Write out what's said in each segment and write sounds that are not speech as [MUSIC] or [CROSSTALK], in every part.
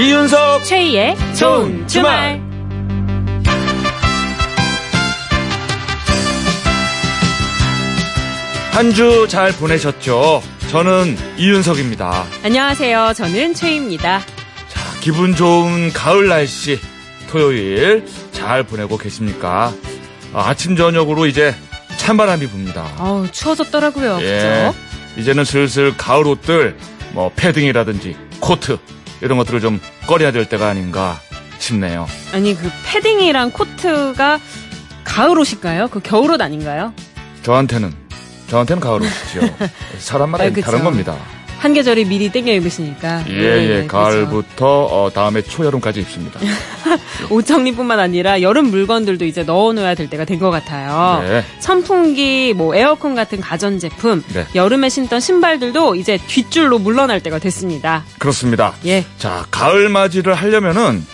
이윤석 최희의 좋은 주말. 한 주 잘 보내셨죠? 저는 이윤석입니다. 안녕하세요. 저는 최희입니다. 자, 기분 좋은 가을 날씨 토요일 잘 보내고 계십니까? 아, 아침 저녁으로 이제 찬바람이 붑니다. 어우, 추워졌더라고요. 예. 그죠? 이제는 슬슬 가을 옷들 뭐 패딩이라든지 코트 이런 것들을 좀 꺼려야 될 때가 아닌가 싶네요. 아니, 그 패딩이랑 코트가 가을 옷일까요? 그 겨울 옷 아닌가요? 저한테는 저한테는 가을 옷이죠. [LAUGHS] 사람마다 아, 그쵸. 다른 겁니다. 한 계절이 미리 땡겨 입으시니까. 예, 네, 예, 네. 가을부터 어, 다음에 초여름까지 입습니다. [LAUGHS] 옷 정리뿐만 아니라 여름 물건들도 이제 넣어놓아야 될 때가 된 것 같아요. 네. 선풍기, 뭐 에어컨 같은 가전제품, 네. 여름에 신던 신발들도 이제 뒷줄로 물러날 때가 됐습니다. 그렇습니다. 예. 자, 가을 맞이를 하려면은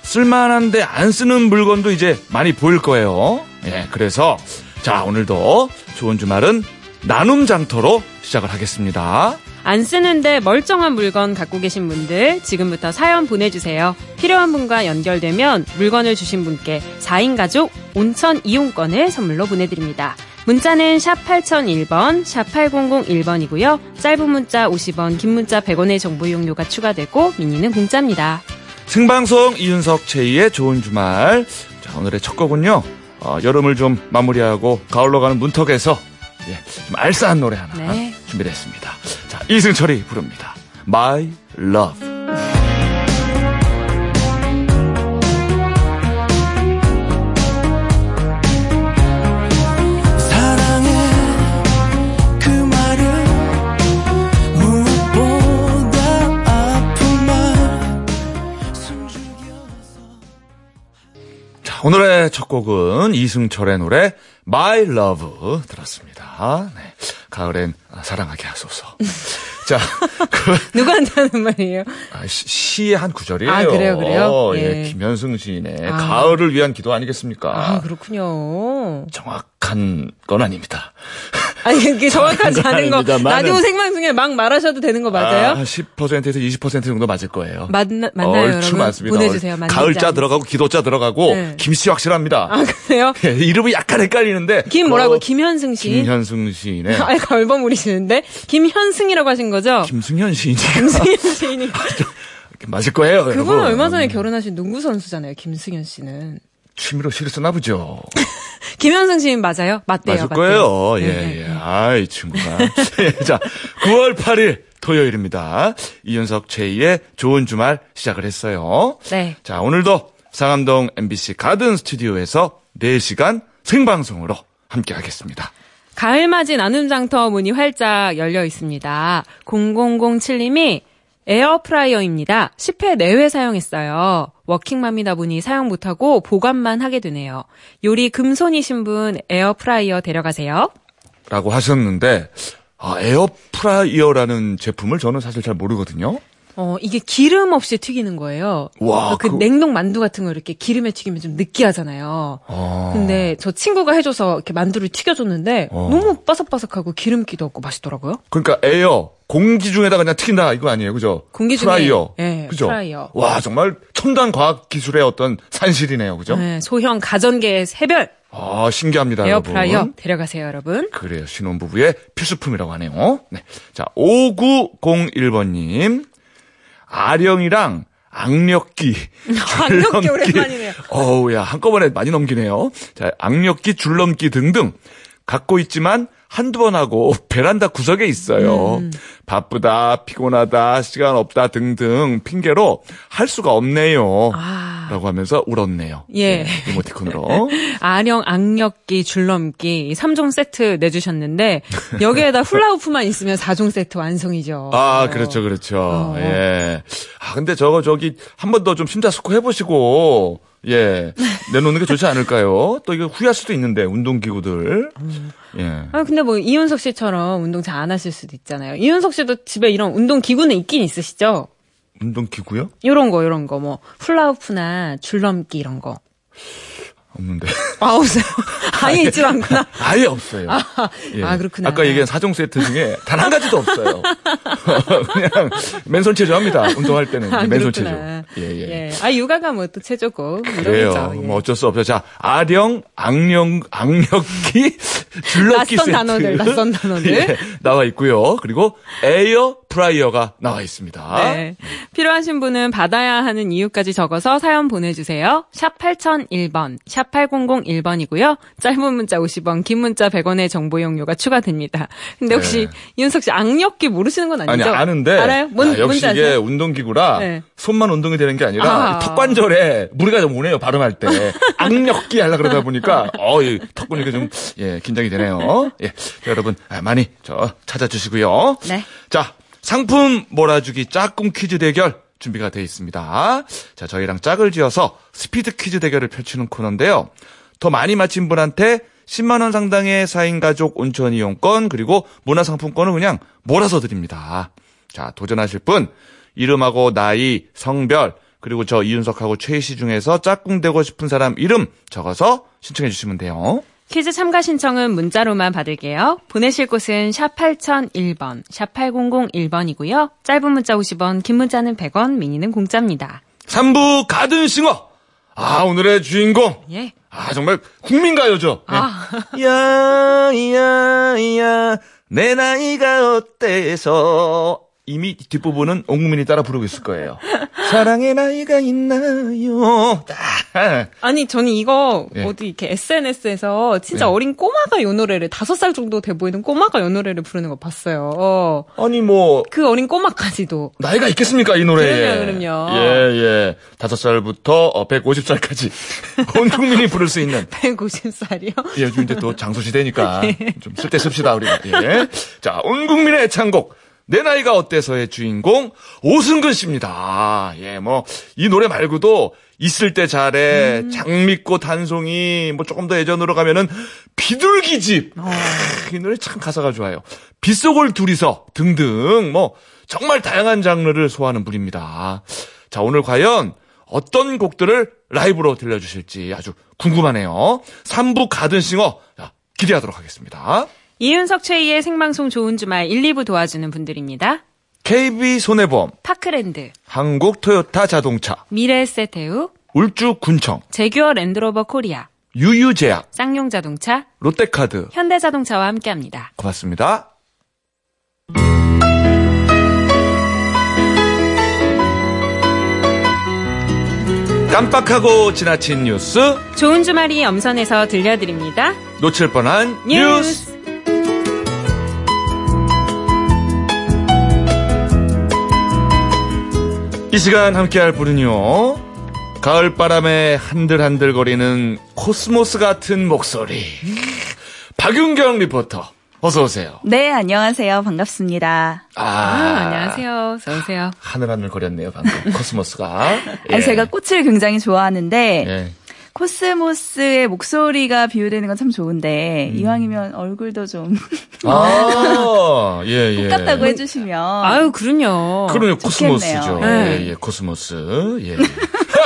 쓸만한데 안 쓰는 물건도 이제 많이 보일 거예요. 예, 그래서 자, 오늘도 좋은 주말은 나눔 장터로 시작을 하겠습니다. 안 쓰는데 멀쩡한 물건 갖고 계신 분들 지금부터 사연 보내주세요. 필요한 분과 연결되면 물건을 주신 분께 4인 가족 온천 이용권을 선물로 보내드립니다. 문자는 샵 8001번, 샵 8001번이고요. 짧은 문자 50원, 긴 문자 100원의 정보 이용료가 추가되고 미니는 공짜입니다. 생방송 이윤석 최희의 좋은 주말. 자, 오늘의 첫 곡은요. 어, 여름을 좀 마무리하고 가을로 가는 문턱에서 예, 좀 알싸한 노래 하나 네. 준비됐습니다. 자, 이승철이 부릅니다. My Love. 그 오늘의 첫 곡은 이승철의 노래 My Love 들었습니다. 네. 가을엔 사랑하게 하소서. [LAUGHS] 자, 그 [LAUGHS] 누구한테 하는 말이에요? 아, 시- 시의 한 구절이에요. 아, 그래요, 그래요? 어, 예. 예. 김현승 시인의 아. 가을을 위한 기도 아니겠습니까? 아, 그렇군요. 정확한 건 아닙니다. 아니, 이게 정확하지 [LAUGHS] 않은 거. 라디오 생방송에 막 말하셔도 되는 거 맞아요? 아, 한 10%에서 20% 정도 맞을 거예요. 맞나, 맞나요, 얼추 여러분? 맞습니다. 보내주세요. 가을자. 들어가고 기도자 들어가고 네. 김씨 확실합니다. 아, 그래요? [LAUGHS] 예, 이름이 약간 헷갈리는데 김 뭐라고? 그 김현승 씨? 김현승 시인의 아, 걸범 우리시는데 김현승이라고 하신 거죠? 김승현 시인이 [LAUGHS] 김승현 시인이. 맞을 거예요. 여러분. 얼마 전에 결혼하신 농구 선수잖아요. 김승현 씨는. 취미로 시를 쓰나 보죠. [LAUGHS] 김현승 시인 맞아요? 맞대요. 맞을 맞대요. 거예요. 예, 네, 예. 네. 아, 이 친구가. [LAUGHS] 예, 자, 9월 8일 토요일입니다. 이윤석 최희의 좋은 주말 시작을 했어요. 네. 자, 오늘도 상암동 MBC 가든 스튜디오에서 4시간 생방송으로 함께 하겠습니다. 가을맞이 나눔 장터 문이 활짝 열려 있습니다. 0007님이 에어프라이어입니다. 10회 내외 사용했어요. 워킹맘이다 보니 사용 못하고 보관만 하게 되네요. 요리 금손이신 분 에어프라이어 데려가세요. 라고 하셨는데, 아, 에어프라이어라는 제품을 저는 사실 잘 모르거든요. 어, 이게 기름 없이 튀기는 거예요. 와, 그 그거- 냉동 만두 같은 거 이렇게 기름에 튀기면 좀 느끼하잖아요. 아. 근데 저 친구가 해줘서 이렇게 만두를 튀겨줬는데 어. 너무 바삭바삭하고 기름기도 없고 맛있더라고요. 그러니까 에어 공기 중에다 그냥 튀긴다 이거 아니에요, 그죠? 공기 중에, 프라이어, 예, 그죠? 프라이어. 와 정말 첨단 과학 기술의 어떤 산실이네요, 그죠? 네, 소형 가전계의 새별 아 신기합니다, 에어프라이어 여러분. 데려가세요, 여러분. 그래요, 신혼부부의 필수품이라고 하네요. 네, 자 5901번님 아령이랑 악력기, [LAUGHS] 악력기. 오랜만이네요. 어우야 한꺼번에 많이 넘기네요. 자 악력기, 줄넘기 등등 갖고 있지만 한두 번 하고 [LAUGHS] 베란다 구석에 있어요. 음. 바쁘다, 피곤하다, 시간 없다 등등 핑계로 할 수가 없네요. 아. 라고 하면서 울었네요. 예. 네, 이모티콘으로. [LAUGHS] 아령 악력기 줄넘기 3종 세트 내주셨는데 [LAUGHS] 여기에다 훌라후프만 있으면 4종 세트 완성이죠. 아, 그렇죠, 그렇죠. 어. 예. 아, 근데 저거, 저기, 한 번 더 좀 심사숙고 해보시고, 예. 내놓는 게 좋지 않을까요? 또 이거 후회할 수도 있는데, 운동기구들. 예. 아 근데 뭐 이윤석 씨처럼 운동 잘 안 하실 수도 있잖아요. 이윤석 씨도 집에 이런 운동 기구는 있긴 있으시죠? 운동기구요? 요런 거 요런 거 뭐 훌라후프나 줄넘기 이런 거. 없는데. 아 없어요. [LAUGHS] 아예 있질 않구나. [LAUGHS] 아예 없어요. 예. 아, 그렇구나. 아까 얘기한 4종 세트 중에 단 한 가지도 없어요. [LAUGHS] 그냥 맨손 체조합니다. 운동할 때는 아, 맨손. 체조. 예, 예. 예. 아, 육아가 뭐 또 체조고. 그래요. 운동이죠. 예. 뭐 어쩔 수 없죠. 자, 아령, 악령, 악력기, 줄넘기 낯선 세트. 단어들, 낯선 단어들. 예, 나와 있고요. 그리고 에어 프라이어가 나와 있습니다. 네. 필요하신 분은 받아야 하는 이유까지 적어서 사연 보내주세요. 샵 8001번, 샵 8001번이고요. 짧은 문자 50원, 긴 문자 100원의 정보 이용료가 추가됩니다. 근데 혹시 네. 이윤석 씨 악력기 모르시는 건 아니 아니죠? 아는데 알아요? 뭔, 아, 역시 이게 아세요? 운동기구라 네. 손만 운동이 되는 게 아니라 아. 이 턱관절에 무리가 좀 오네요 발음할 때 악력기 하려 그러다 보니까 어 이턱 보니까 좀예 긴장이 되네요. 예 자, 여러분 아, 많이 저 찾아주시고요. 네. 자 상품 몰아주기 짝꿍 퀴즈 대결 준비가 되어 있습니다. 자 저희랑 짝을 지어서 스피드 퀴즈 대결을 펼치는 코너인데요. 더 많이 맞힌 분한테 10만 원 상당의 4인 가족 온천 이용권 그리고 문화 상품권을 그냥 몰아서 드립니다. 자 도전하실 분 이름하고 나이, 성별 그리고 저 이윤석하고 최희 씨 중에서 짝꿍 되고 싶은 사람 이름 적어서 신청해 주시면 돼요. 퀴즈 참가 신청은 문자로만 받을게요. 보내실 곳은 샵 8001번, 샵 8001번이고요. 짧은 문자 50원, 긴 문자는 100원, 미니는 공짜입니다. 3부 가든싱어. 아 오늘의 주인공. 예. 아 정말 국민가요죠. 아. [LAUGHS] 야야 야 내 나이가 어때서 이미 뒷부분은 온 국민이 따라 부르고 있을 거예요. [LAUGHS] 사랑의 나이가 있나요? 딱. 아니, 저는 이거 예. 어디 이렇게 SNS에서 진짜 네. 어린 꼬마가 요 노래를 다섯 살 정도 돼 보이는 꼬마가 요 노래를 부르는 거 봤어요. 어, 아니 뭐 그 어린 꼬마까지도. 나이가 있겠습니까 이 노래에? 그럼요, 그럼요. 예 예. 다섯 살부터 어, 150살까지 [LAUGHS] 온 국민이 부를 수 있는 [LAUGHS] 150살이요? 예, 요즘 이제 또 장소 시대니까 좀쓸 때 씁시다 우리가. 예. 자, 온 국민의 애창곡 내 나이가 어때서의 주인공 오승근 씨입니다. 예, 뭐 이 노래 말고도 있을 때 잘해, 장미꽃 한 송이, 뭐 조금 더 예전으로 가면은 비둘기집. 크, 이 노래 참 가사가 좋아요. 빗속을 둘이서 등등 뭐 정말 다양한 장르를 소화하는 분입니다. 자, 오늘 과연 어떤 곡들을 라이브로 들려주실지 아주 궁금하네요. 3부 가든싱어 자, 기대하도록 하겠습니다. 이윤석 최희의 생방송 좋은 주말 1, 2부 도와주는 분들입니다. KB 손해보험, 파크랜드, 한국 토요타 자동차, 미래에셋대우, 울주 군청, 재규어 랜드로버 코리아, 유유제약, 쌍용자동차, 롯데카드 현대자동차와 함께합니다. 고맙습니다. 깜빡하고 지나친 뉴스 좋은 주말이 엄선해서 들려드립니다. 놓칠 뻔한 뉴스. 뉴스. 이 시간 함께할 분은요. 가을 바람에 한들한들거리는 코스모스 같은 목소리. 박윤경 리포터. 어서 오세요. 네, 안녕하세요. 반갑습니다. 아, 아, 안녕하세요. 어서 오세요. 하늘하늘 거렸네요, 방금. 코스모스가. [LAUGHS] 예. 아니, 제가 꽃을 굉장히 좋아하는데 예. 코스모스의 목소리가 비유되는 건 참 좋은데 음. 이왕이면 얼굴도 좀 [LAUGHS] 아, 예, 예. 똑같다고 해주시면 아유, 그럼요. 그럼요, 좋겠네요. 코스모스죠. 네. 예, 예, 코스모스. 예.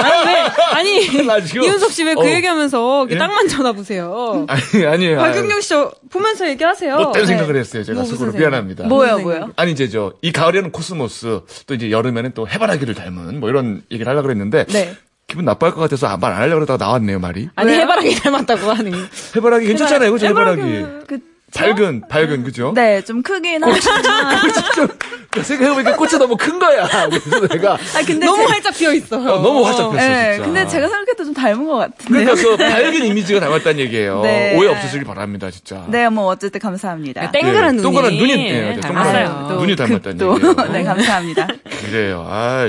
아니, 왜, 아니, [LAUGHS] 나 지금- 이윤석 씨 왜그 어. 얘기하면서 예? 땅만 쳐다보세요? 아니, 아니에요. 박윤경 씨저 보면서 얘기하세요. 못된 네. 생각을 했어요. 제가 뭐 속으로? 미안합니다. 뭐요, 뭐요? 아니 이제 저 이 가을에는 코스모스 또 이제 여름에는 또 해바라기를 닮은 뭐 이런 얘기를 하려고 그랬는데 네. 기분 나빠할 것 같아서 말 안 하려고 그러다가 나왔네요 말이 아니, 왜요? 해바라기 닮았다고 하는. 해바라기 괜찮잖아요 그죠 해바라기 그, 밝은 밝은 그죠 네, 좀 크긴 하지만 생각해보니까 꽃이 너무 큰 거야 그래서 내가 아 근데 너무 제- 활짝 피어 있어요. 어, 너무 활짝 폈어 네, 진짜 근데 제가 생각해도 좀 닮은 것 같은데요. 그러니까 그 [LAUGHS] 밝은 이미지가 닮았다는 얘기예요 네. 오해 없으시길 바랍니다 진짜 네, 뭐 어쨌든 감사합니다. 땡그란 예, 눈이. 동그란 눈이 예, 닮았어요. 동그란 또 눈이 닮았다는. 얘기예요 [LAUGHS] 네, 감사합니다. 그래요 아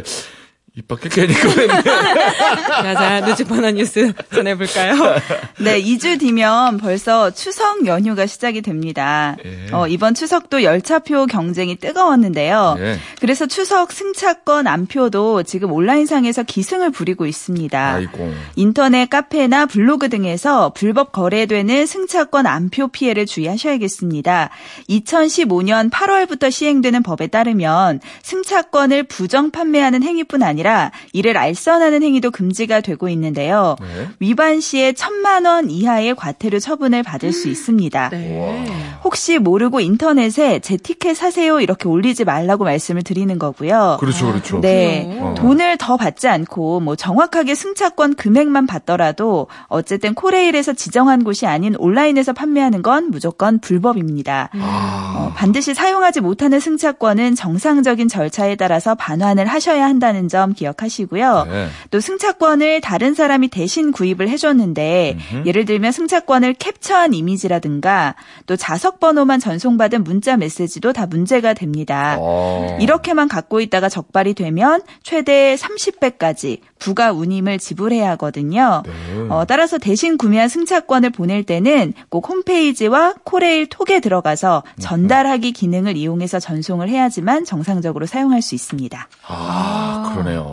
입 밖에 괜히 그랬네 자, 자, 늦을 뻔한 뉴스 전해볼까요? [LAUGHS] 네, 2주 뒤면 벌써 추석 연휴가 시작이 됩니다. 예. 어, 이번 추석도 열차표 경쟁이 뜨거웠는데요. 예. 그래서 추석 승차권 안표도 지금 온라인상에서 기승을 부리고 있습니다. 아이고 인터넷 카페나 블로그 등에서 불법 거래되는 승차권 안표 피해를 주의하셔야겠습니다. 2015년 8월부터 시행되는 법에 따르면 승차권을 부정 판매하는 행위뿐 아니라 아니라 이를 알선하는 행위도 금지가 되고 있는데요. 네. 위반 시에 천만 원 이하의 과태료 처분을 받을 수 있습니다. 네. 혹시 모르고 인터넷에 제 티켓 사세요 이렇게 올리지 말라고 말씀을 드리는 거고요. 그렇죠, 그렇죠. 네. 그렇구나. 돈을 더 받지 않고 뭐 정확하게 승차권 금액만 받더라도 어쨌든 코레일에서 지정한 곳이 아닌 온라인에서 판매하는 건 무조건 불법입니다. 아, 어, 반드시 사용하지 못하는 승차권은 정상적인 절차에 따라서 반환을 하셔야 한다는 점 기억하시고요. 네. 또 승차권을 다른 사람이 대신 구입을 해줬는데 예를 들면 승차권을 캡처한 이미지라든가 또 자석 번호만 전송받은 문자 메시지도 다 문제가 됩니다. 어. 이렇게만 갖고 있다가 적발이 되면 최대 30배까지 부가 운임을 지불해야 하거든요. 네. 어, 따라서 대신 구매한 승차권을 보낼 때는 꼭 홈페이지와 코레일 톡에 들어가서 전달하기 기능을 이용해서 전송을 해야지만 정상적으로 사용할 수 있습니다. 아, 그러네요.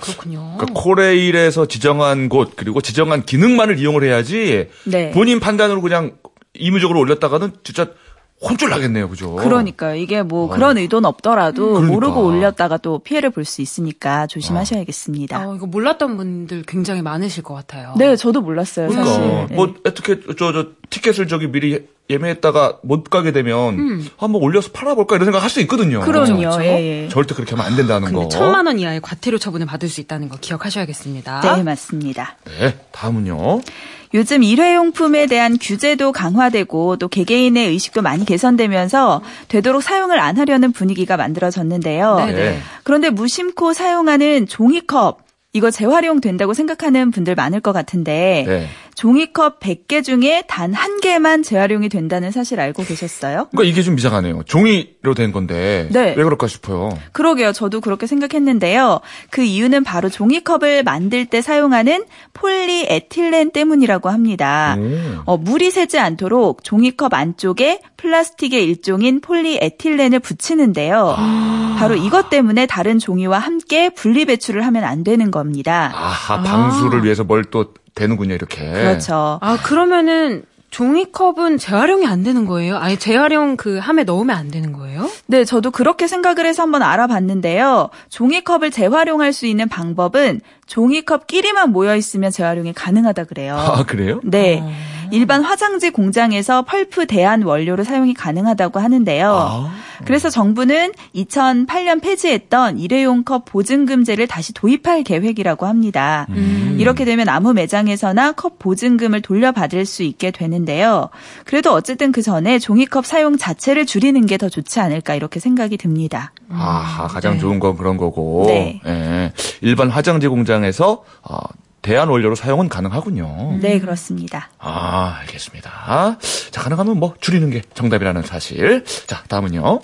그렇군요. 그러니까 코레일에서 지정한 곳 그리고 지정한 기능만을 이용을 해야지 네. 본인 판단으로 그냥 임의적으로 올렸다가는 진짜 혼쭐 나겠네요, 그죠? 그러니까요. 이게 뭐 그런 의도는 없더라도 그러니까. 모르고 올렸다가 또 피해를 볼 수 있으니까 조심하셔야겠습니다. 어, 이거 몰랐던 분들 굉장히 많으실 것 같아요. 네, 저도 몰랐어요, 그러니까 사실. 네. 뭐 어떻게 저저 티켓을 저기 미리 예매했다가 못 가게 되면 한번 올려서 팔아볼까 이런 생각 할 수 있거든요. 음. 그럼요. 그렇죠. 예, 예. 절대 그렇게 하면 안 된다는 근데 거. 천만 원 이하의 과태료 처분을 받을 수 있다는 거 기억하셔야겠습니다. 네, 맞습니다. 네, 다음은요. 요즘 일회용품에 대한 규제도 강화되고 또 개개인의 의식도 많이 개선되면서 되도록 사용을 안 하려는 분위기가 만들어졌는데요. 네, 네. 그런데 무심코 사용하는 종이컵 이거 재활용 된다고 생각하는 분들 많을 것 같은데 네. 종이컵 100개 중에 단 한 개만 재활용이 된다는 사실 알고 계셨어요? 그러니까 이게 좀 이상하네요. 종이로 된 건데 네. 왜 그럴까 싶어요. 그러게요. 저도 그렇게 생각했는데요. 그 이유는 바로 종이컵을 만들 때 사용하는 폴리에틸렌 때문이라고 합니다. 오. 어, 물이 새지 않도록 종이컵 안쪽에 플라스틱의 일종인 폴리에틸렌을 붙이는데요. 바로 이것 때문에 다른 종이와 함께 분리 배출을 하면 안 되는 겁니다. 아하, 방수를 위해서 뭘 또 되는군요, 이렇게. 그렇죠. 아, 그러면은 종이컵은 재활용이 안 되는 거예요? 아예 재활용 그 함에 넣으면 안 되는 거예요? 네, 저도 그렇게 생각을 해서 한번 알아봤는데요. 종이컵을 재활용할 수 있는 방법은 종이컵끼리만 모여 있으면 재활용이 가능하다 그래요. 아, 그래요? 네. 어. 일반 화장지 공장에서 펄프 대안 원료로 사용이 가능하다고 하는데요. 아. 그래서 정부는 2008년 폐지했던 일회용 컵 보증금제를 다시 도입할 계획이라고 합니다. 음. 이렇게 되면 아무 매장에서나 컵 보증금을 돌려받을 수 있게 되는데요. 그래도 어쨌든 그 전에 종이컵 사용 자체를 줄이는 게 더 좋지 않을까 이렇게 생각이 듭니다. 아하, 가장 네. 좋은 건 그런 거고. 네. 예. 일반 화장지 공장에서 어, 대안 원료로 사용은 가능하군요. 네, 그렇습니다. 아, 알겠습니다. 자, 가능하면 뭐 줄이는 게 정답이라는 사실. 자, 다음은요.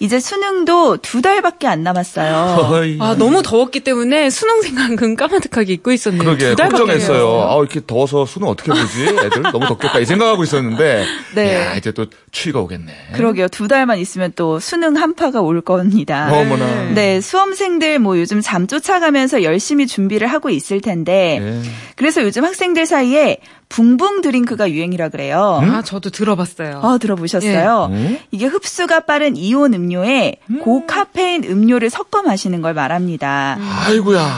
이제 수능도 두 달밖에 안 남았어요. 아, 너무 더웠기 때문에 수능 생각은 까마득하게 잊고 있었네요. 그러게 두 달밖에 걱정했어요. 안 아, 이렇게 더워서 수능 어떻게 보지? 애들 너무 덥겠다 이 생각하고 있었는데. 네. 야, 이제 또 추위가 오겠네. 그러게요. 두 달만 있으면 또 수능 한파가 올 겁니다. 어머나. 네, 수험생들 뭐 요즘 잠 쫓아가면서 열심히 준비를 하고 있을 텐데 예. 그래서 요즘 학생들 사이에 붕붕 드링크가 유행이라 그래요. 아, 저도 들어봤어요. 아, 들어보셨어요? 음? 이게 흡수가 빠른 이온 음료에 고카페인 음료를 섞어 마시는 걸 말합니다. 아이고야.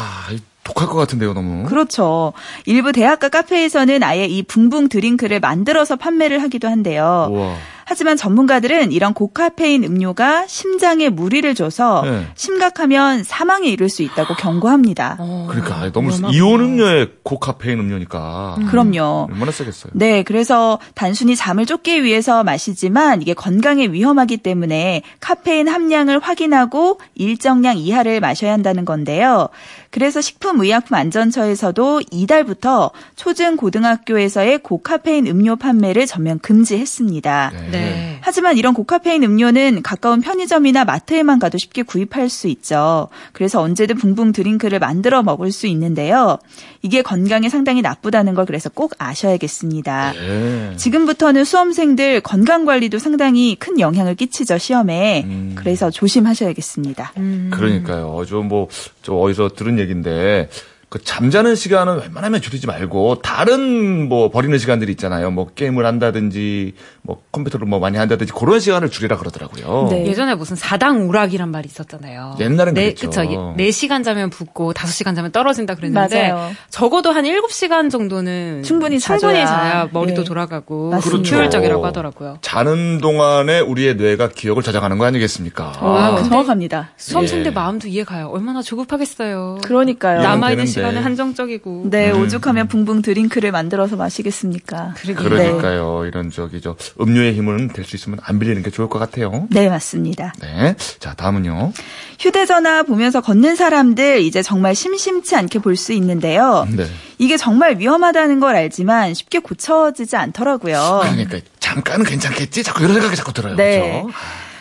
독할 것 같은데요, 너무. 그렇죠. 일부 대학가 카페에서는 아예 이 붕붕 드링크를 만들어서 판매를 하기도 한데요. 우와. 하지만 전문가들은 이런 고카페인 음료가 심장에 무리를 줘서 네. 심각하면 사망에 이를 수 있다고 경고합니다. 어, 그러니까 너무. 이온 음료에 고카페인 음료니까 그럼요. 얼마나 세겠어요. 네, 그래서 단순히 잠을 쫓기 위해서 마시지만 이게 건강에 위험하기 때문에 카페인 함량을 확인하고 일정량 이하를 마셔야 한다는 건데요. 그래서 식품의약품안전처에서도 이달부터 초중 고등학교에서의 고카페인 음료 판매를 전면 금지했습니다. 네. 하지만 이런 고카페인 음료는 가까운 편의점이나 마트에만 가도 쉽게 구입할 수 있죠. 그래서 언제든 붕붕 드링크를 만들어 먹을 수 있는데요. 이게 건강에 상당히 나쁘다는 걸 그래서 꼭 아셔야겠습니다. 네. 지금부터는 수험생들 건강 관리도 상당히 큰 영향을 끼치죠, 시험에. 음. 그래서 조심하셔야겠습니다. 음. 그러니까요. 저 뭐, 저 어디서 들은 얘기인데, 그 잠자는 시간은 웬만하면 줄이지 말고 다른 뭐 버리는 시간들이 있잖아요. 뭐 게임을 한다든지 뭐 컴퓨터를 뭐 많이 한다든지 그런 시간을 줄이라 그러더라고요. 네. 예전에 무슨 사당 오락이란 말이 있었잖아요. 옛날엔 네, 그랬죠. 그쵸. 4시간 자면 붓고 5시간 자면 떨어진다 그랬는데 맞아요. 적어도 한 7시간 정도는 충분히 충분히 자줘야. 자야 머리도 예. 돌아가고 맞습니다. 효율적이라고 하더라고요. 자는 동안에 우리의 뇌가 기억을 저장하는 거 아니겠습니까? 아, 근데- 정확합니다. 수험 친데 예. 마음도 이해가요. 얼마나 조급하겠어요. 그러니까요. 남아있는. 시간은 한정적이고. 네, 음. 오죽하면 붕붕 드링크를 만들어서 마시겠습니까? 그러게요. 그러니까요. 이런 저기 저 음료의 힘은 될 수 있으면 안 빌리는 게 좋을 것 같아요. 네, 맞습니다. 네. 자, 다음은요. 휴대전화 보면서 걷는 사람들 이제 정말 심심치 않게 볼 수 있는데요. 네. 이게 정말 위험하다는 걸 알지만 쉽게 고쳐지지 않더라고요. 그러니까 잠깐은 괜찮겠지? 자꾸 이런 생각이 자꾸 들어요. 네. 그렇죠?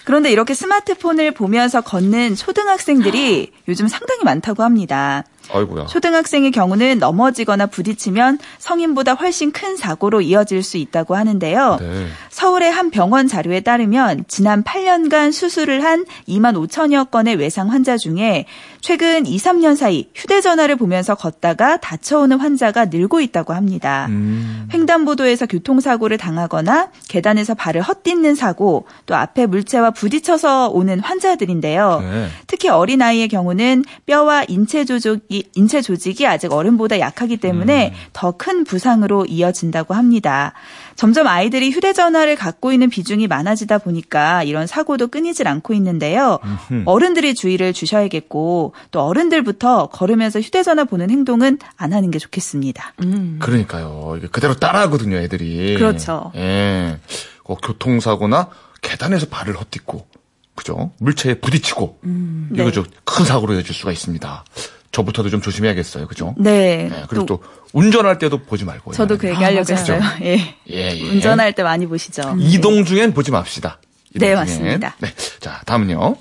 그런데 이렇게 스마트폰을 보면서 걷는 초등학생들이 요즘 상당히 많다고 합니다. 아이고야. 초등학생의 경우는 넘어지거나 부딪히면 성인보다 훨씬 큰 사고로 이어질 수 있다고 하는데요. 네. 서울의 한 병원 자료에 따르면 지난 8년간 수술을 한 2만 5천여 건의 외상 환자 중에 최근 2, 3년 사이 휴대전화를 보면서 걷다가 다쳐오는 환자가 늘고 있다고 합니다. 음. 횡단보도에서 교통사고를 당하거나 계단에서 발을 헛디는 사고 또 앞에 물체와 부딪혀서 오는 환자들인데요. 네. 특히 어린아이의 경우는 뼈와 인체 조직이, 인체 조직이 아직 어른보다 약하기 때문에 더큰 부상으로 이어진다고 합니다. 점점 아이들이 휴대전화를 갖고 있는 비중이 많아지다 보니까 이런 사고도 끊이질 않고 있는데요. 어른들이 주의를 주셔야겠고 또 어른들부터 걸으면서 휴대전화 보는 행동은 안 하는 게 좋겠습니다. 음. 그러니까요. 이게 그대로 따라하거든요, 애들이. 그렇죠. 예. 어, 교통사고나 계단에서 발을 헛딛고, 그죠? 물체에 부딪히고, 이거 네. 좀큰 사고로 이어질 수가 있습니다. 저부터도 좀 조심해야겠어요, 그죠? 네. 예, 그리고 또 또, 운전할 때도 보지 말고. 저도 그 예. 얘기 하려고 아, 맞아요. 했어요. 예. 예, 예. 운전할 때 많이 보시죠. 이동 중엔 보지 맙시다. 네, 중엔. 맞습니다. 네. 자, 다음은요.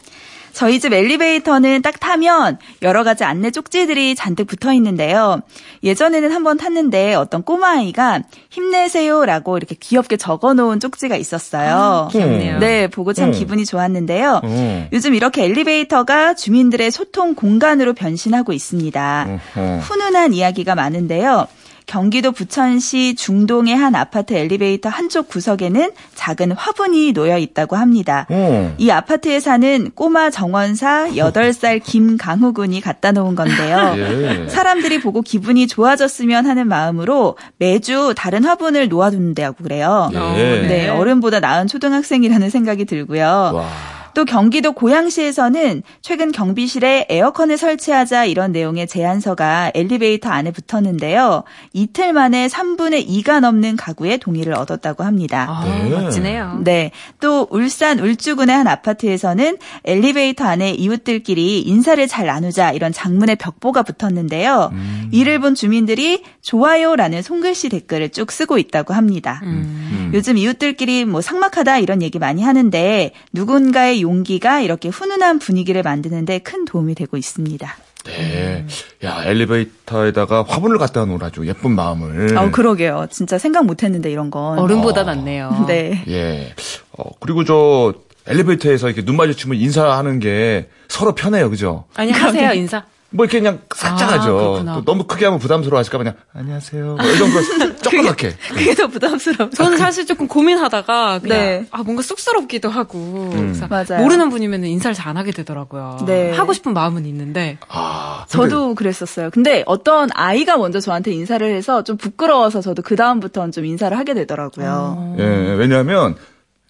저희 집 엘리베이터는 딱 타면 여러 가지 안내 쪽지들이 잔뜩 붙어 있는데요. 예전에는 한번 탔는데 어떤 꼬마아이가 힘내세요라고 이렇게 귀엽게 적어 놓은 쪽지가 있었어요. 귀엽네요. 네, 보고 참 음. 기분이 좋았는데요. 어. 요즘 이렇게 엘리베이터가 주민들의 소통 공간으로 변신하고 있습니다. 어허. 훈훈한 이야기가 많은데요. 경기도 부천시 중동의 한 아파트 엘리베이터 한쪽 구석에는 작은 화분이 놓여 있다고 합니다. 어. 이 아파트에 사는 꼬마 정원사 8살 김강우 군이 갖다 놓은 건데요. [LAUGHS] 예. 사람들이 보고 기분이 좋아졌으면 하는 마음으로 매주 다른 화분을 놓아둔다고 그래요. 예. 네, 어른보다 나은 초등학생이라는 생각이 들고요. 와. 또 경기도 고양시에서는 최근 경비실에 에어컨을 설치하자 이런 내용의 제안서가 엘리베이터 안에 붙었는데요. 이틀 만에 3분의 2가 넘는 가구의 동의를 얻었다고 합니다. 아, 네. 멋지네요. 네. 또 울산 울주군의 한 아파트에서는 엘리베이터 안에 이웃들끼리 인사를 잘 나누자 이런 장문의 벽보가 붙었는데요. 이를 본 주민들이 좋아요라는 손글씨 댓글을 쭉 쓰고 있다고 합니다. 음. 요즘 이웃들끼리 뭐 삭막하다 이런 얘기 많이 하는데 누군가의 용기가 이렇게 훈훈한 분위기를 만드는데 큰 도움이 되고 있습니다. 네. 야, 엘리베이터에다가 화분을 갖다 놓으라죠. 예쁜 마음을. 아, 그러게요. 진짜 생각 못 했는데 이런 건. 어른보다 어. 낫네요. [LAUGHS] 네. 예. 어, 그리고 저 엘리베이터에서 이렇게 눈 마주치면 인사하는 게 서로 편해요. 그죠? 아니 하세요 인사. 뭐 이렇게 그냥 살짝 아, 하죠. 또 너무 크게 하면 부담스러워 하실까 봐 그냥 안녕하세요. 뭐이 정도 조그맣게. 그게 더 부담스러워. 저는 사실 조금 고민하다가 그냥 네. 아 뭔가 쑥스럽기도 하고 그래서 맞아요. 모르는 분이면 인사를 잘 안 하게 되더라고요. 네. 하고 싶은 마음은 있는데 아, 근데 저도 그랬었어요. 근데 어떤 아이가 먼저 저한테 인사를 해서 좀 부끄러워서 저도 그 다음부터는 좀 인사를 하게 되더라고요. 예, 왜냐하면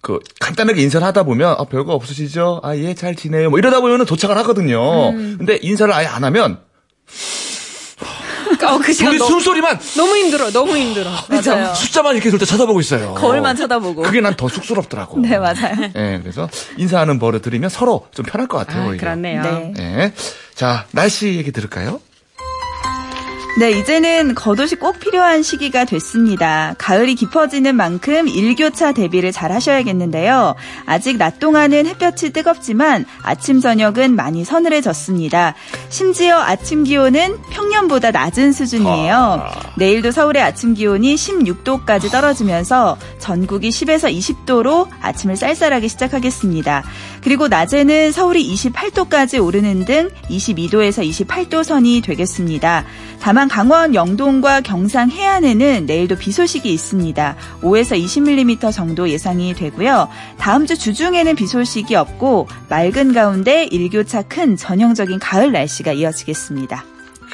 그 간단하게 인사를 하다 보면 아 별거 없으시죠? 아 예 잘 지내요. 뭐 이러다 보면은 도착을 하거든요. 음. 근데 인사를 아예 안 하면 어, 그 시간 우리 너, 숨소리만 너무 힘들어 너무 힘들어. 그죠? 맞아요. 숫자만 이렇게 돌때 쳐다보고 있어요. 거울만 쳐다보고. 그게 난 더 쑥스럽더라고. [LAUGHS] 네, 맞아요. 예, 그래서 인사하는 버릇 들이면 서로 좀 편할 것 같아요. 아. 그렇네요. 네. 예. 자, 날씨 얘기 들을까요? 네, 이제는 겉옷이 꼭 필요한 시기가 됐습니다. 가을이 깊어지는 만큼 일교차 대비를 잘 하셔야겠는데요. 아직 낮 동안은 햇볕이 뜨겁지만 아침, 저녁은 많이 서늘해졌습니다. 심지어 아침 기온은 평년보다 낮은 수준이에요. 내일도 서울의 아침 기온이 16도까지 떨어지면서 전국이 10에서 20도로 아침을 쌀쌀하게 시작하겠습니다. 그리고 낮에는 서울이 28도까지 오르는 등 22도에서 28도 선이 되겠습니다. 다만 강원 영동과 경상 해안에는 내일도 비 소식이 있습니다. 5에서 20mm 정도 예상이 되고요. 다음 주 주중에는 비 소식이 없고 맑은 가운데 일교차 큰 전형적인 가을 날씨가 이어지겠습니다.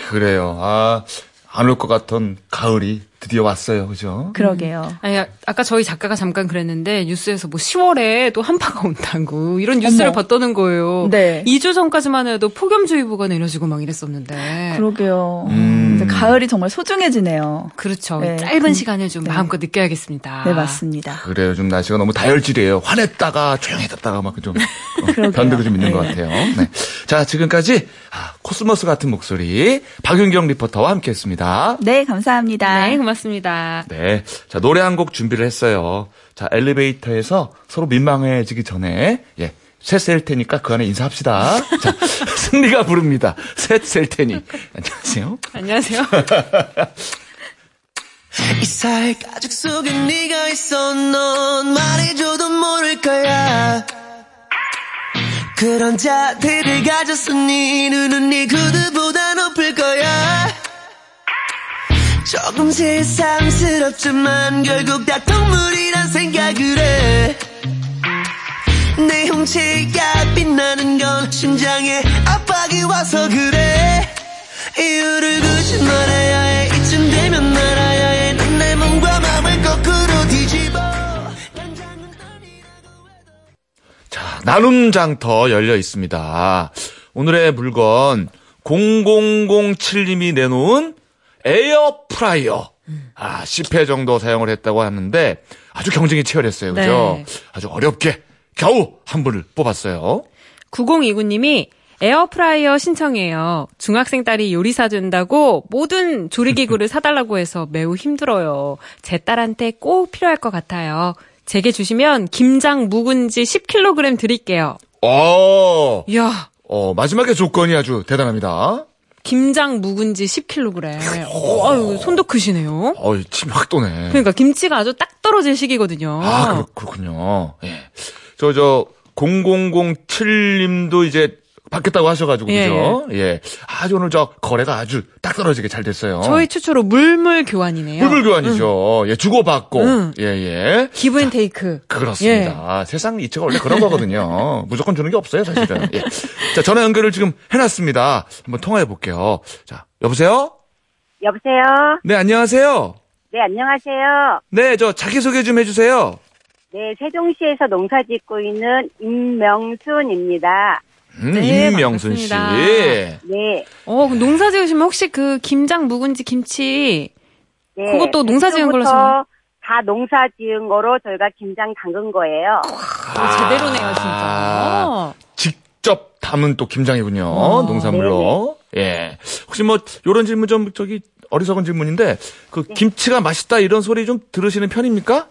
그래요. 아, 안 올 것 같던 가을이 드디어 왔어요. 그죠? 그러게요. 아니, 아- 아까 저희 작가가 잠깐 그랬는데 뉴스에서 뭐 10월에 또 한파가 온다고 이런 뉴스를 어머. 봤다는 거예요. 네. 2주 전까지만 해도 폭염주의보가 내려지고 막 이랬었는데. 그러게요. 음. 가을이 정말 소중해지네요. 그렇죠. 네. 짧은 그- 시간을 좀 네. 마음껏 느껴야겠습니다. 네, 맞습니다. 그래요. 좀 날씨가 너무 다혈질이에요. 화냈다가 조용해졌다가 막좀 [LAUGHS] 그러게요. 변덕이 좀 있는 네. 것 같아요. 네. 자, 지금까지 아, 코스모스 같은 목소리 박윤경 리포터와 함께 했습니다. 네, 감사합니다. 네, 고맙습니다. 네. 자, 노래 한 곡 준비를 했어요. 자, 엘리베이터에서 서로 민망해지기 전에, 예. 셋셀 테니까 그 안에 인사합시다. [LAUGHS] 자, 승리가 부릅니다. 셋셀 테니. 안녕하세요. 안녕하세요. [LAUGHS] 이 사회 가죽 속에 네가 있어 넌 말해줘도 모를 거야 그런 자태를 가졌어 네 눈은 네 구두보다 높을 거야 조금 세상스럽지만 결국 다 동물이란 생각을 해. 내 형체가 빛나는 건 심장에 압박이 와서 그래. 이유를 굳이 말해야 해. 이쯤 되면 알아야 해넌내 몸과 마음을 거꾸로 뒤집어. 자, 나눔 장터 열려 있습니다. 오늘의 물건 0007님이 내놓은 에어프라이어. 아, 10회 정도 사용을 했다고 하는데 아주 경쟁이 치열했어요. 그죠? 네. 아주 어렵게 겨우 한 분을 뽑았어요. 9029님이 에어프라이어 신청해요. 중학생 딸이 요리 사준다고 모든 조리기구를 [LAUGHS] 사달라고 해서 매우 힘들어요. 제 딸한테 꼭 필요할 것 같아요. 제게 주시면 김장 묵은지 10kg 드릴게요. 어, 이야, 어, 마지막에 조건이 아주 대단합니다. 김장 묵은지 10kg. 어, 아유, 손도 크시네요. 어이, 침확 도네. 그러니까 김치가 아주 딱 떨어질 시기거든요. 아, 그렇, 그렇군요. 예. 저, 저, 0007님도 이제 받겠다고 하셔가지고, 예, 그죠? 예. 아주 오늘 저 거래가 아주 딱 떨어지게 잘 됐어요. 저희 최초로 물물 교환이네요. 불불 교환이죠. 예, 주고받고. 응. 예, 예. 기브 and take. 그렇습니다. 세상 이치가 원래 그런 거거든요. [LAUGHS] 무조건 주는 게 없어요, 사실은. 예. 자, 전화 연결을 지금 해놨습니다. 한번 통화해 볼게요. 자, 여보세요? 여보세요? 네, 안녕하세요. 네, 안녕하세요. 네, 저 자기소개 좀 해주세요. 네, 세종시에서 농사 짓고 있는 임명순입니다. 음, 네, 임명순 씨. 반갑습니다. 네. 어, 농사 지으시면 혹시 그 김장 묵은지 김치 네. 그것도 농사 지은 걸로 다 농사 지은 거로 저희가 김장 담근 거예요. 어, 제대로네요, 진짜. 직접 담은 또 김장이군요. 어, 농산물로. 예. 혹시 뭐 요런 질문 좀 저기 어리석은 질문인데 그 네. 김치가 맛있다 이런 소리 좀 들으시는 편입니까?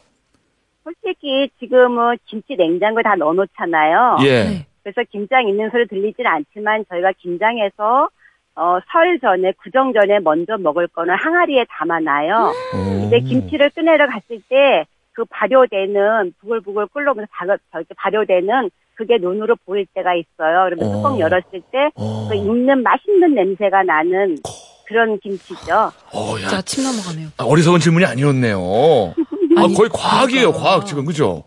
솔직히 지금은 김치 냉장고에 다 넣어 놓잖아요. 예. 네. 그래서 김장 있는 소리 들리진 않지만 저희가 김장해서 어, 설 전에 구정 전에 먼저 먹을 거는 항아리에 담아놔요. 오. 이제 김치를 꺼내러 갔을 때 그 발효되는 부글부글 끓으면서 발효되는 그게 눈으로 보일 때가 있어요. 그러면 어. 뚜껑 열었을 때 어. 그 익는 맛있는 냄새가 나는 그런 김치죠. 어, 야. 진짜 침 넘어가네요. 아, 어리석은 질문이 아니었네요. [LAUGHS] 아, 아니, 거의 과학이에요, 그러니까. 과학 지금 그죠?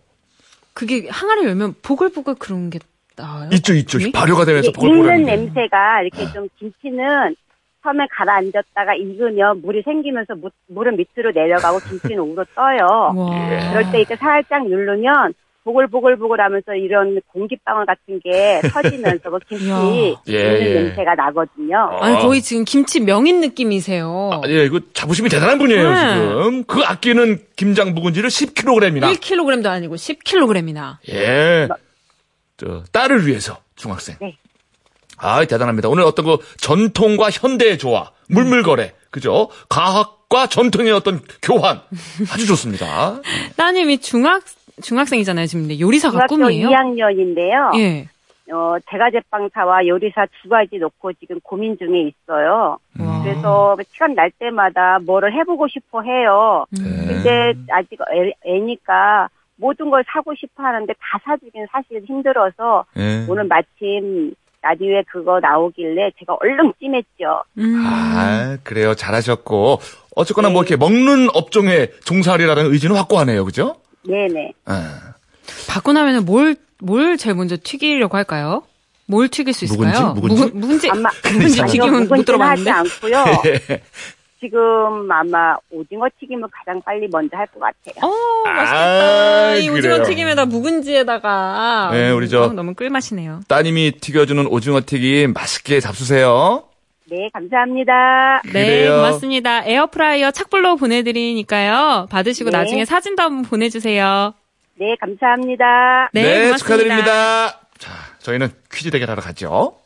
그게 항아리 열면 보글보글 그런 게 나요? 있죠, 있죠. 네? 발효가 되면서 보글보글한 익는 게. 냄새가 이렇게 좀 김치는 처음에 가라앉았다가 익으면 물이 생기면서 무- 물은 밑으로 내려가고 김치는 우러 떠요. 와. 예. 그럴 때 이렇게 살짝 누르면 보글보글보글 하면서 이런 공기방울 같은 게 터지면서 그 김치 [LAUGHS] 이야. 예, 익는 예. 냄새가 나거든요. 어. 아니 거의 지금 김치 명인 느낌이세요. 아, 예, 이거 자부심이 대단한 분이에요, 네. 지금. 그 아끼는 김장 묵은지를 10kg이나. 1kg도 아니고 10kg이나. 예. 저, 딸을 위해서, 중학생. 네. 아, 대단합니다. 오늘 어떤 그 전통과 현대의 조화, 물물거래, 그죠? 과학과 전통의 어떤 교환 아주 좋습니다. [LAUGHS] 따님이 중학 중학생이잖아요 지금 근데 요리사가 중학교 꿈이에요? 2학년인데요. 예. 어, 제과제빵사와 요리사 두 가지 놓고 지금 고민 중에 있어요. 와. 그래서 시간 날 때마다 뭐를 해보고 싶어 해요. 음. 네. 근데 아직 애, 애니까 모든 걸 사고 싶어 하는데 다 사주긴 사실 힘들어서 예. 오늘 마침 라디오에 그거 나오길래 제가 얼른 찜했죠. 음. 아, 그래요. 잘하셨고. 어쨌거나 네. 뭐 이렇게 먹는 업종에 종사하리라는 의지는 확고하네요. 그죠? 네네. 아, 받고 나면은 뭘, 뭘 제일 먼저 튀기려고 할까요? 뭘 튀길 수 있을까요? 묵은지? 묵은지? 묵은- 묵은지, 묵은지 튀김은 못 들어봤는데. 하지 않고요. [LAUGHS] 예. 지금 아마 오징어 튀김을 가장 빨리 먼저 할 것 같아요. 어, 아, 맛있겠다. 이 오징어 그래요. 튀김에다 묵은지에다가. 네, 우리 저- 어, 너무 꿀맛이네요. 따님이 튀겨주는 오징어 튀김 맛있게 잡수세요. 네, 감사합니다. 네, 그래요. 고맙습니다. 에어프라이어 착불로 보내드리니까요. 받으시고 네. 나중에 사진도 한번 보내주세요. 네, 감사합니다. 네, 고맙습니다. 축하드립니다. 자, 저희는 퀴즈 대결하러 가죠.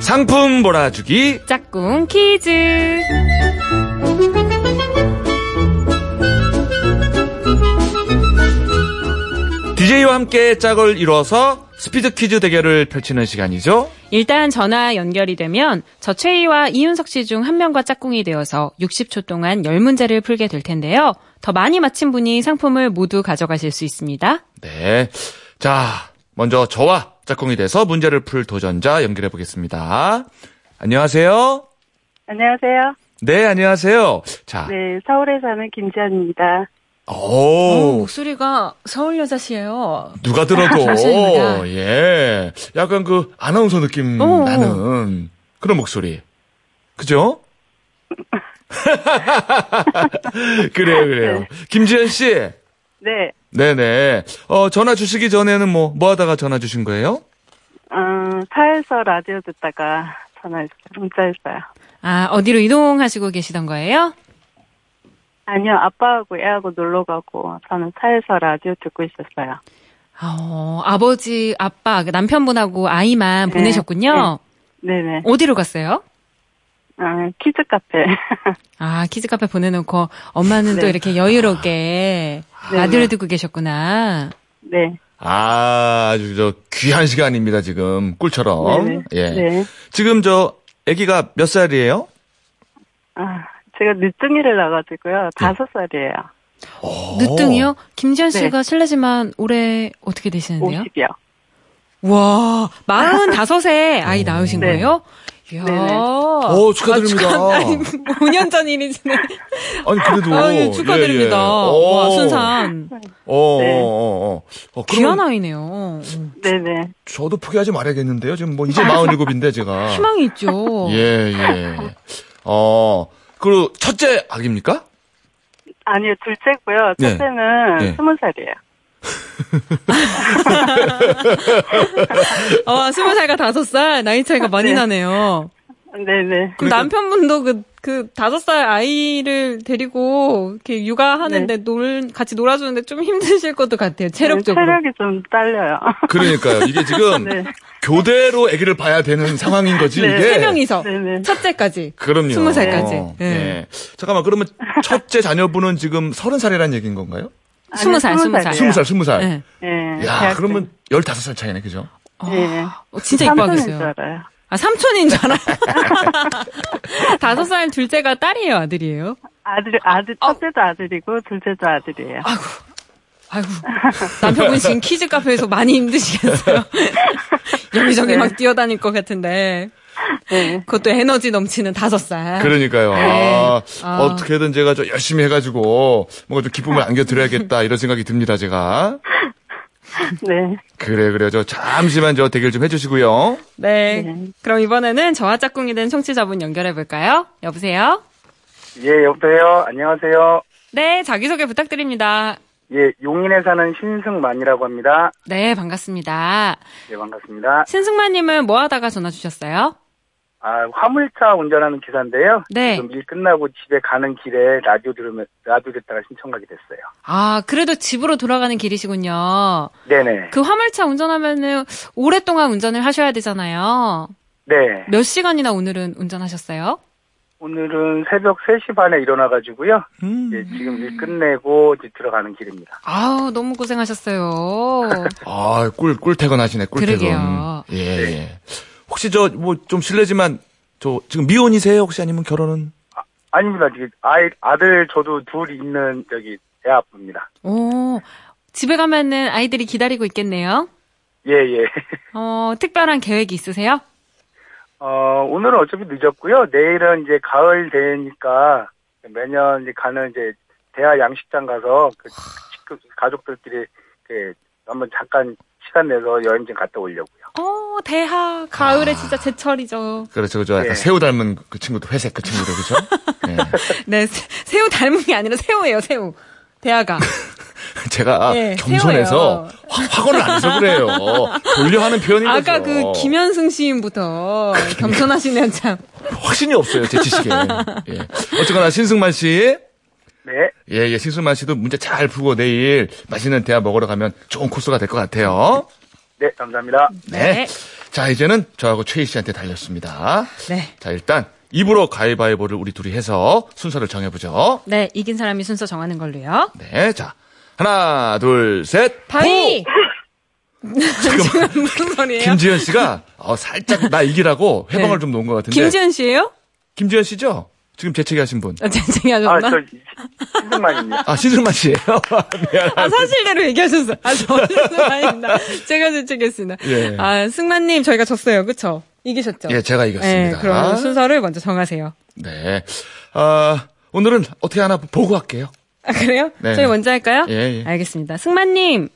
상품 몰아주기 짝꿍 퀴즈. DJ와 함께 짝을 이뤄서 스피드 퀴즈 대결을 펼치는 시간이죠. 일단 전화 연결이 되면 저 최희와 이윤석 씨 중 한 명과 짝꿍이 되어서 60초 동안 10문제를 풀게 될 텐데요. 더 많이 맞힌 분이 상품을 모두 가져가실 수 있습니다. 네. 자, 먼저 저와 짝꿍이 돼서 문제를 풀 도전자 연결해 보겠습니다. 안녕하세요. 안녕하세요. 네, 안녕하세요. 자, 네, 서울에 사는 김지연입니다. 오, 오, 목소리가 서울 여자시에요. 누가 들어도. [LAUGHS] 예. 약간 그 아나운서 느낌 오. 나는 그런 목소리. 그죠? [LAUGHS] [LAUGHS] 그래요, 그래요. 김지현 씨. 네, 네네. 어, 전화 주시기 전에는 뭐, 뭐 하다가 전화 주신 거예요? 어, 차에서 라디오 듣다가 전화했어요. 문자했어요. 아, 어디로 이동하시고 계시던 거예요? 아니요, 아빠하고 애하고 놀러 가고 저는 차에서 라디오 듣고 있었어요. 어, 아버지, 아빠, 그 남편분하고 아이만 네, 보내셨군요. 네네. 어디로 갔어요? 어, 키즈 카페. [LAUGHS] 아, 키즈 카페 보내놓고 엄마는 또 네. 이렇게 여유롭게 네, 라디오를 네. 듣고 계셨구나. 네. 아, 아주 저 귀한 시간입니다, 지금. 꿀처럼. 네네. 예. 네. 지금 저 아기가 몇 살이에요? 아, 제가 늦둥이를 네. 나가지고요. 다섯 살이에요. 늦둥이요? 김지현 네. 씨가 실례지만 올해 어떻게 되시는데요? 50이요. 와, 45세 아이 낳으신 네. 거예요? 이야. 네네. 오, 축하드립니다. 아, 축하, 아니, 5년 전 일이시네. [LAUGHS] 아니, 그래도. 아, 예, 축하드립니다. 예, 예. 와, 오. 순산. 어, 네. 어, 어, 어. 귀한 아이네요. 네네. 저도 포기하지 말아야겠는데요. 지금 뭐 이제 47인데 제가. [LAUGHS] 희망이 있죠. 예, 예. 어, 그리고 첫째 아기입니까? 아니요, 둘째고요. 네. 첫째는 네. 스무 살이에요. 어, 20살과 5살 나이 차이가 많이 네. 나네요. 네네. 그럼 남편분도 그, 그, 다섯 살 아이를 데리고, 이렇게 육아하는데 놀, 같이 놀아주는데 좀 힘드실 것도 같아요, 체력적으로. 네, 체력이 좀 딸려요. 그러니까요. 이게 지금 [LAUGHS] 네. 교대로 아기를 봐야 되는 상황인 거지, 네. 이게. 세 명이서. 네네. 첫째까지. 그럼요. 스무 살까지. 어, 네. 예. 잠깐만, 그러면 첫째 자녀분은 지금 서른 살이라는 얘기인 건가요? 스무 살, 스무 살. 스무 살, 스무 살. 네. 예. 야. 그러면 열다섯 살 차이네, 그죠? 예. 어, 진짜 이뻐하겠어요. 알아요. 아, 삼촌인 줄 알아요. [LAUGHS] 다섯 살 둘째가 딸이에요, 아들이에요? 아들, 아들, 어. 첫째도 아들이고, 둘째도 아들이에요. 아이고. 아이고. 남편분 지금 키즈 카페에서 많이 힘드시겠어요. [LAUGHS] 여기저기 네. 막 뛰어다닐 것 같은데. 네. 그것도 에너지 넘치는 다섯 살. 그러니까요. 네. 아, 아. 어떻게든 제가 좀 열심히 해가지고 뭔가 좀 기쁨을 안겨드려야겠다 [LAUGHS] 이런 생각이 듭니다, 제가. 네. 그래, 그래. 저 잠시만 저 대결 좀 해주시고요. 네. 네. 그럼 이번에는 저와 짝꿍이 된 청취자분 연결해볼까요? 여보세요? 예, 여보세요. 안녕하세요. 네, 자기소개 부탁드립니다. 예, 용인에 사는 신승만이라고 합니다. 네, 반갑습니다. 예, 반갑습니다. 신승만님은 뭐 하다가 전화 주셨어요? 아, 화물차 운전하는 기사인데요. 네. 지금 일 끝나고 집에 가는 길에 라디오 들으면, 라디오 듣다가 신청하게 됐어요. 아, 그래도 집으로 돌아가는 길이시군요. 네네. 그 화물차 운전하면은 오랫동안 운전을 하셔야 되잖아요. 네. 몇 시간이나 오늘은 운전하셨어요? 오늘은 새벽 3시 반에 일어나가지고요. 음. 이제 지금 일 끝내고 이제 들어가는 길입니다. 아우, 너무 고생하셨어요. [LAUGHS] 아, 꿀, 꿀 퇴근하시네, 꿀 퇴근. 그러게요. 예, 예. 혹시 저, 뭐, 좀 실례지만, 저, 지금 미혼이세요? 혹시 아니면 결혼은? 아닙니다. 지금 아이, 아들 저도 둘 있는 저기 애 아빠입니다. 오, 집에 가면은 아이들이 기다리고 있겠네요. 예, 예. [LAUGHS] 어, 특별한 계획이 있으세요? 어, 오늘은 어차피 늦었고요. 내일은 이제 가을 대회니까 매년 이제 가는 이제 대하 양식장 가서 그 가족들끼리 그 한번 잠깐 시간 내서 여행 좀 갔다 오려고요. 어, 대하. 가을에 진짜 제철이죠. 그렇죠, 그죠. 약간 예. 새우 닮은 그 친구도, 회색 그 친구도, 그죠? 예. [LAUGHS] 네, 새- 새우 닮은 게 아니라 새우예요, 새우. 대하가. [LAUGHS] 제가 예, 겸손해서 화, 확언을 안 해서 그래요. 돌려 하는 표현인 거죠. 아까 그 김현승 시인부터 겸손하시네요, 참. 확신이 없어요, 제 지식에. 예. 어쨌거나 신승만 씨. 네. 예, 예, 신승만 씨도 문제 잘 풀고 내일 맛있는 대화 먹으러 가면 좋은 코스가 될 것 같아요. 네, 감사합니다. 네. 네. 자, 이제는 저하고 최희 씨한테 달렸습니다. 네. 자, 일단 입으로 가위바위보를 우리 둘이 해서 순서를 정해보죠. 네, 이긴 사람이 순서 정하는 걸로요. 네, 자. 하나, 둘, 셋. 바위! 호! [LAUGHS] 잠깐만. 무슨 소리예요? 김지현 씨가 어, 살짝 나 이기라고 회방을 네. 좀 놓은 것 같은데. 김지현 씨예요? 김지현 씨죠? 지금 재채기 하신 분. 아, 쟁쟁이 아, 하셨나? 저 신승만입니다. 아, 신승만 씨예요 [LAUGHS] 미안합니다. 아, 사실대로 얘기하셨어. 아, 저는 아닙니다. 제가 재채기했습니다. 예. 아, 승만님, 저희가 졌어요. 그쵸? 이기셨죠? 예, 제가 이겼습니다. 네, 그럼 순서를 먼저 정하세요. 네. 아, 오늘은 어떻게 하나 보고 할게요. 아, 그래요? 네. 저희 먼저 할까요? 예, 예. 알겠습니다. 승만님,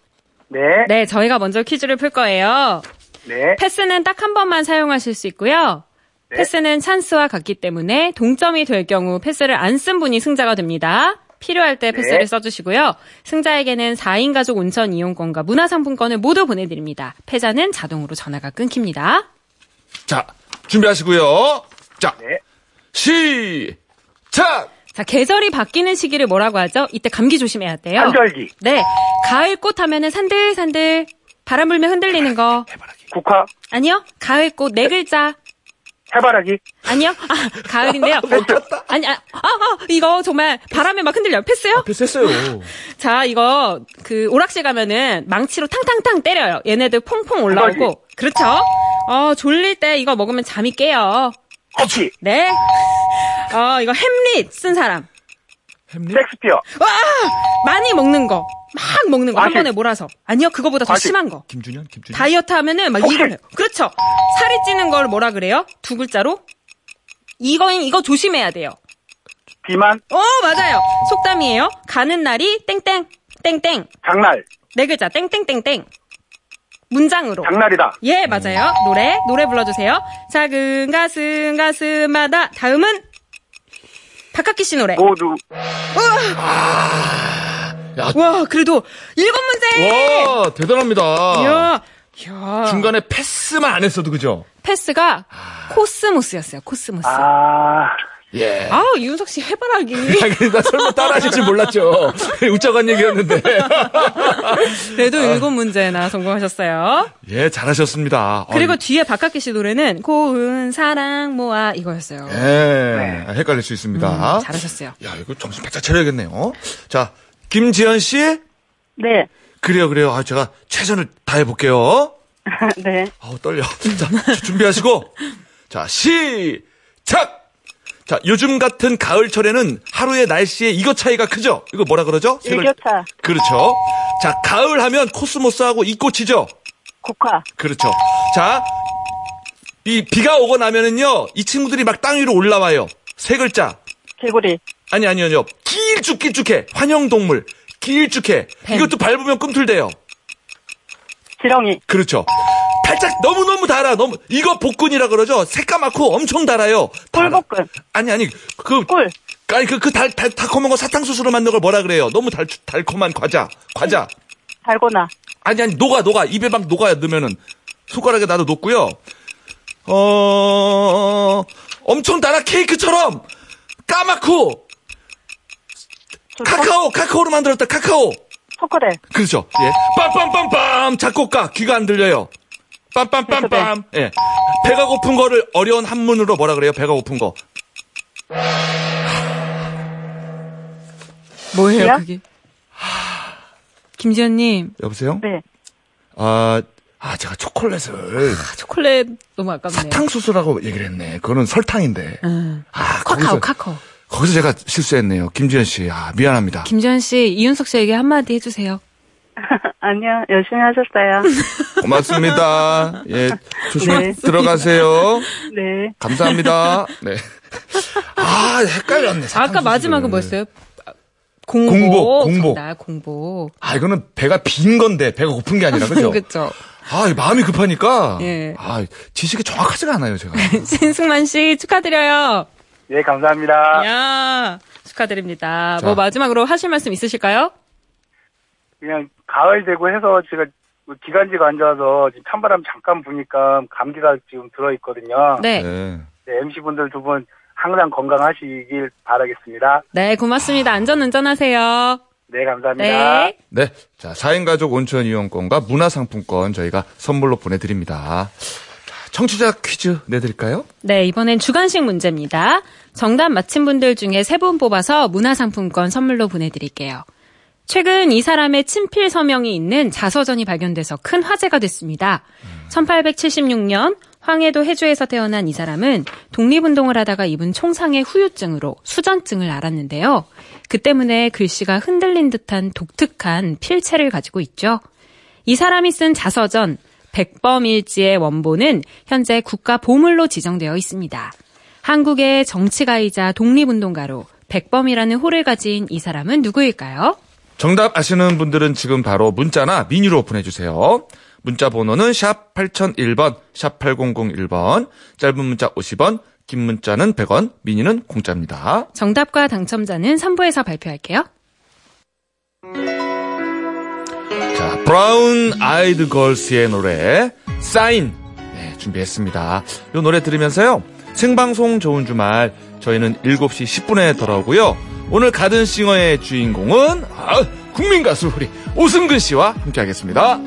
네. 네, 저희가 먼저 퀴즈를 풀 거예요. 네. 패스는 딱 한 번만 사용하실 수 있고요. 네. 패스는 찬스와 같기 때문에 동점이 될 경우 패스를 안 쓴 분이 승자가 됩니다. 필요할 때 패스를 네. 써주시고요. 승자에게는 4인 가족 온천 이용권과 문화상품권을 모두 보내드립니다. 패자는 자동으로 전화가 끊깁니다. 자, 준비하시고요. 자, 네. 시작! 자, 계절이 바뀌는 시기를 뭐라고 하죠? 이때 감기 조심해야 돼요. 한절기, 네. 가을 꽃 하면은 산들산들 바람 불면 흔들리는 거. [LAUGHS] 국화, 아니요. 가을 꽃 네 글자. 해바라기, 아니요. 아, 가을인데요. [LAUGHS] 아니, 아, 아, 아, 이거 정말 바람에 막 흔들려요. 패스요? 패스했어요. [LAUGHS] 자, 이거 그 오락실 가면은 망치로 탕탕탕 때려요. 얘네들 퐁퐁 올라오고. 그렇죠? 어, 졸릴 때 이거 먹으면 잠이 깨요. 호치, 네. [LAUGHS] 어, 이거 햄릿 쓴 사람. 햄릿? 섹스피어, 와! 많이 먹는 거. 막 먹는 거. 한. 번에 몰아서. 아니요, 그거보다 더 과식. 심한 거. 김준현? 김준현? 다이어트 하면은 막 해요. 그렇죠. 살이 찌는 걸 뭐라 그래요? 두 글자로? 이거인 이거 조심해야 돼요. 비만, 어, 맞아요. 속담이에요. 가는 날이 땡땡 땡땡. 장날, 네 글자 땡땡땡땡. 문장으로. 장날이다. 예, 맞아요. 노래 노래 불러 주세요. 작은 가슴 가슴마다 다음은 박학기 씨 노래. 모두, 와, 그래도 일곱 문제. 와, 대단합니다. 이야. 이야. 중간에 패스만 안 했어도 그죠? 패스가 코스모스였어요. 코스모스. 아, 예. 아, 이윤석 씨 해바라기. [LAUGHS] 나 설마 따라 하실 줄 몰랐죠. 웃자고 한 얘기였는데. [LAUGHS] 그래도 일곱 문제나 성공하셨어요. 예, 잘하셨습니다. 그리고 어, 뒤에 박학기 씨 노래는 고운 사랑 모아 이거였어요. 예, 헷갈릴 수 있습니다. 음, 잘하셨어요. 야, 이거 정신 바짝 차려야겠네요. 자, 김지현 씨? 네. 그래요, 그래요. 아, 제가 최선을 다해 볼게요. [LAUGHS] 네. 아우, 떨려. 자, 준비하시고. 자, 시작! 자, 요즘 같은 가을철에는 하루의 날씨에 이것 차이가 크죠? 이거 뭐라 그러죠? 일교차, 그렇죠. 자, 가을 하면 코스모스하고 이 꽃이죠? 국화, 그렇죠. 자, 이 비가 오고 나면은요, 이 친구들이 막 땅 위로 올라와요. 세 글자. 개구리, 아니, 아니, 아니요. 길쭉길쭉해. 환영동물. 길쭉해. 뱀. 이것도 밟으면 꿈틀대요. 지렁이, 그렇죠. 살짝 너무너무 달아. 너무, 이거 복근이라 그러죠? 새까맣고 엄청 달아요. 달아. 꿀볶음, 아니, 아니, 그, 꿀, 아니, 그, 그 달, 달, 달콤한 거 사탕수수로 만든 걸 뭐라 그래요? 너무 달, 달콤한 과자. 과자. 달고나, 아니, 아니, 녹아, 녹아. 입에 막 녹아요, 넣으면은. 손가락에 나도 녹고요. 어, 엄청 달아 케이크처럼 까맣고 저 카카오, 카카오로 만들었다, 카카오. 초콜릿. 그렇죠. 예. 빰빰빰빰! 작곡가, 귀가 안 들려요. 빰빰빰빰! 예. 배가 고픈 거를 어려운 한문으로 뭐라 그래요? 배가 고픈 거. 뭐예요, 야? 그게? 김지현님, 여보세요? 네. 아, 아, 제가 초콜릿을 초콜릿 너무 아깝네요. 사탕수수라고 얘기를 했네. 그거는 설탕인데. 응. 아, 카카오, 거기서, 카카오. 거기서 제가 실수했네요. 김지현 씨. 아, 미안합니다. 김지현 씨, 이윤석 씨에게 한마디 해주세요. [LAUGHS] 아니요, 열심히 하셨어요. [LAUGHS] 고맙습니다. 예. 조심히 네. 들어가세요. [LAUGHS] 네. 감사합니다. 네. 아, 헷갈렸네. 아까. 마지막은 뭐였어요? 공보. 공보, 공보. 정답, 공보. 아, 이거는 배가 빈 건데, 배가 고픈 게 아니라, 그죠? 그쵸. 아, 이 마음이 급하니까. 예. 아, 지식이 정확하지가 않아요, 제가. 신승만 씨 축하드려요. 예, 감사합니다. 야 축하드립니다. 자. 뭐 마지막으로 하실 말씀 있으실까요? 그냥 가을 되고 해서 제가 기관지가 안 좋아서 지금 찬바람 잠깐 부니까 감기가 지금 들어있거든요. 네. 네. 네, MC분들 두 분 항상 건강하시길 바라겠습니다. 네, 고맙습니다. 안전 운전하세요. 네, 감사합니다. 네. 네. 자, 4인 가족 온천 이용권과 문화상품권 저희가 선물로 보내드립니다. 자, 청취자 퀴즈 내드릴까요? 네, 이번엔 주간식 문제입니다. 정답 맞힌 분들 중에 세 분 뽑아서 문화상품권 선물로 보내드릴게요. 최근 이 사람의 친필 서명이 있는 자서전이 발견돼서 큰 화제가 됐습니다. 1876년 황해도 해주에서 태어난 이 사람은 독립운동을 하다가 입은 총상의 후유증으로 수전증을 앓았는데요. 그 때문에 글씨가 흔들린 듯한 독특한 필체를 가지고 있죠. 이 사람이 쓴 자서전 백범일지의 원본은 현재 국가 보물로 지정되어 있습니다. 한국의 정치가이자 독립운동가로 백범이라는 호를 가진 이 사람은 누구일까요? 정답 아시는 분들은 지금 바로 문자나 미니로 보내주세요. 문자 번호는 샵 8001번, 샵 8001번, 짧은 문자 50원, 긴 문자는 100원, 미니는 공짜입니다. 정답과 당첨자는 3부에서 발표할게요. 자, 브라운 아이드 걸스의 노래, 사인. 네, 준비했습니다. 이 노래 들으면서요, 생방송 좋은 주말, 저희는 7시 10분에 돌아오고요. 오늘 가든싱어의 주인공은 아, 국민 가수 우리 오승근 씨와 함께하겠습니다.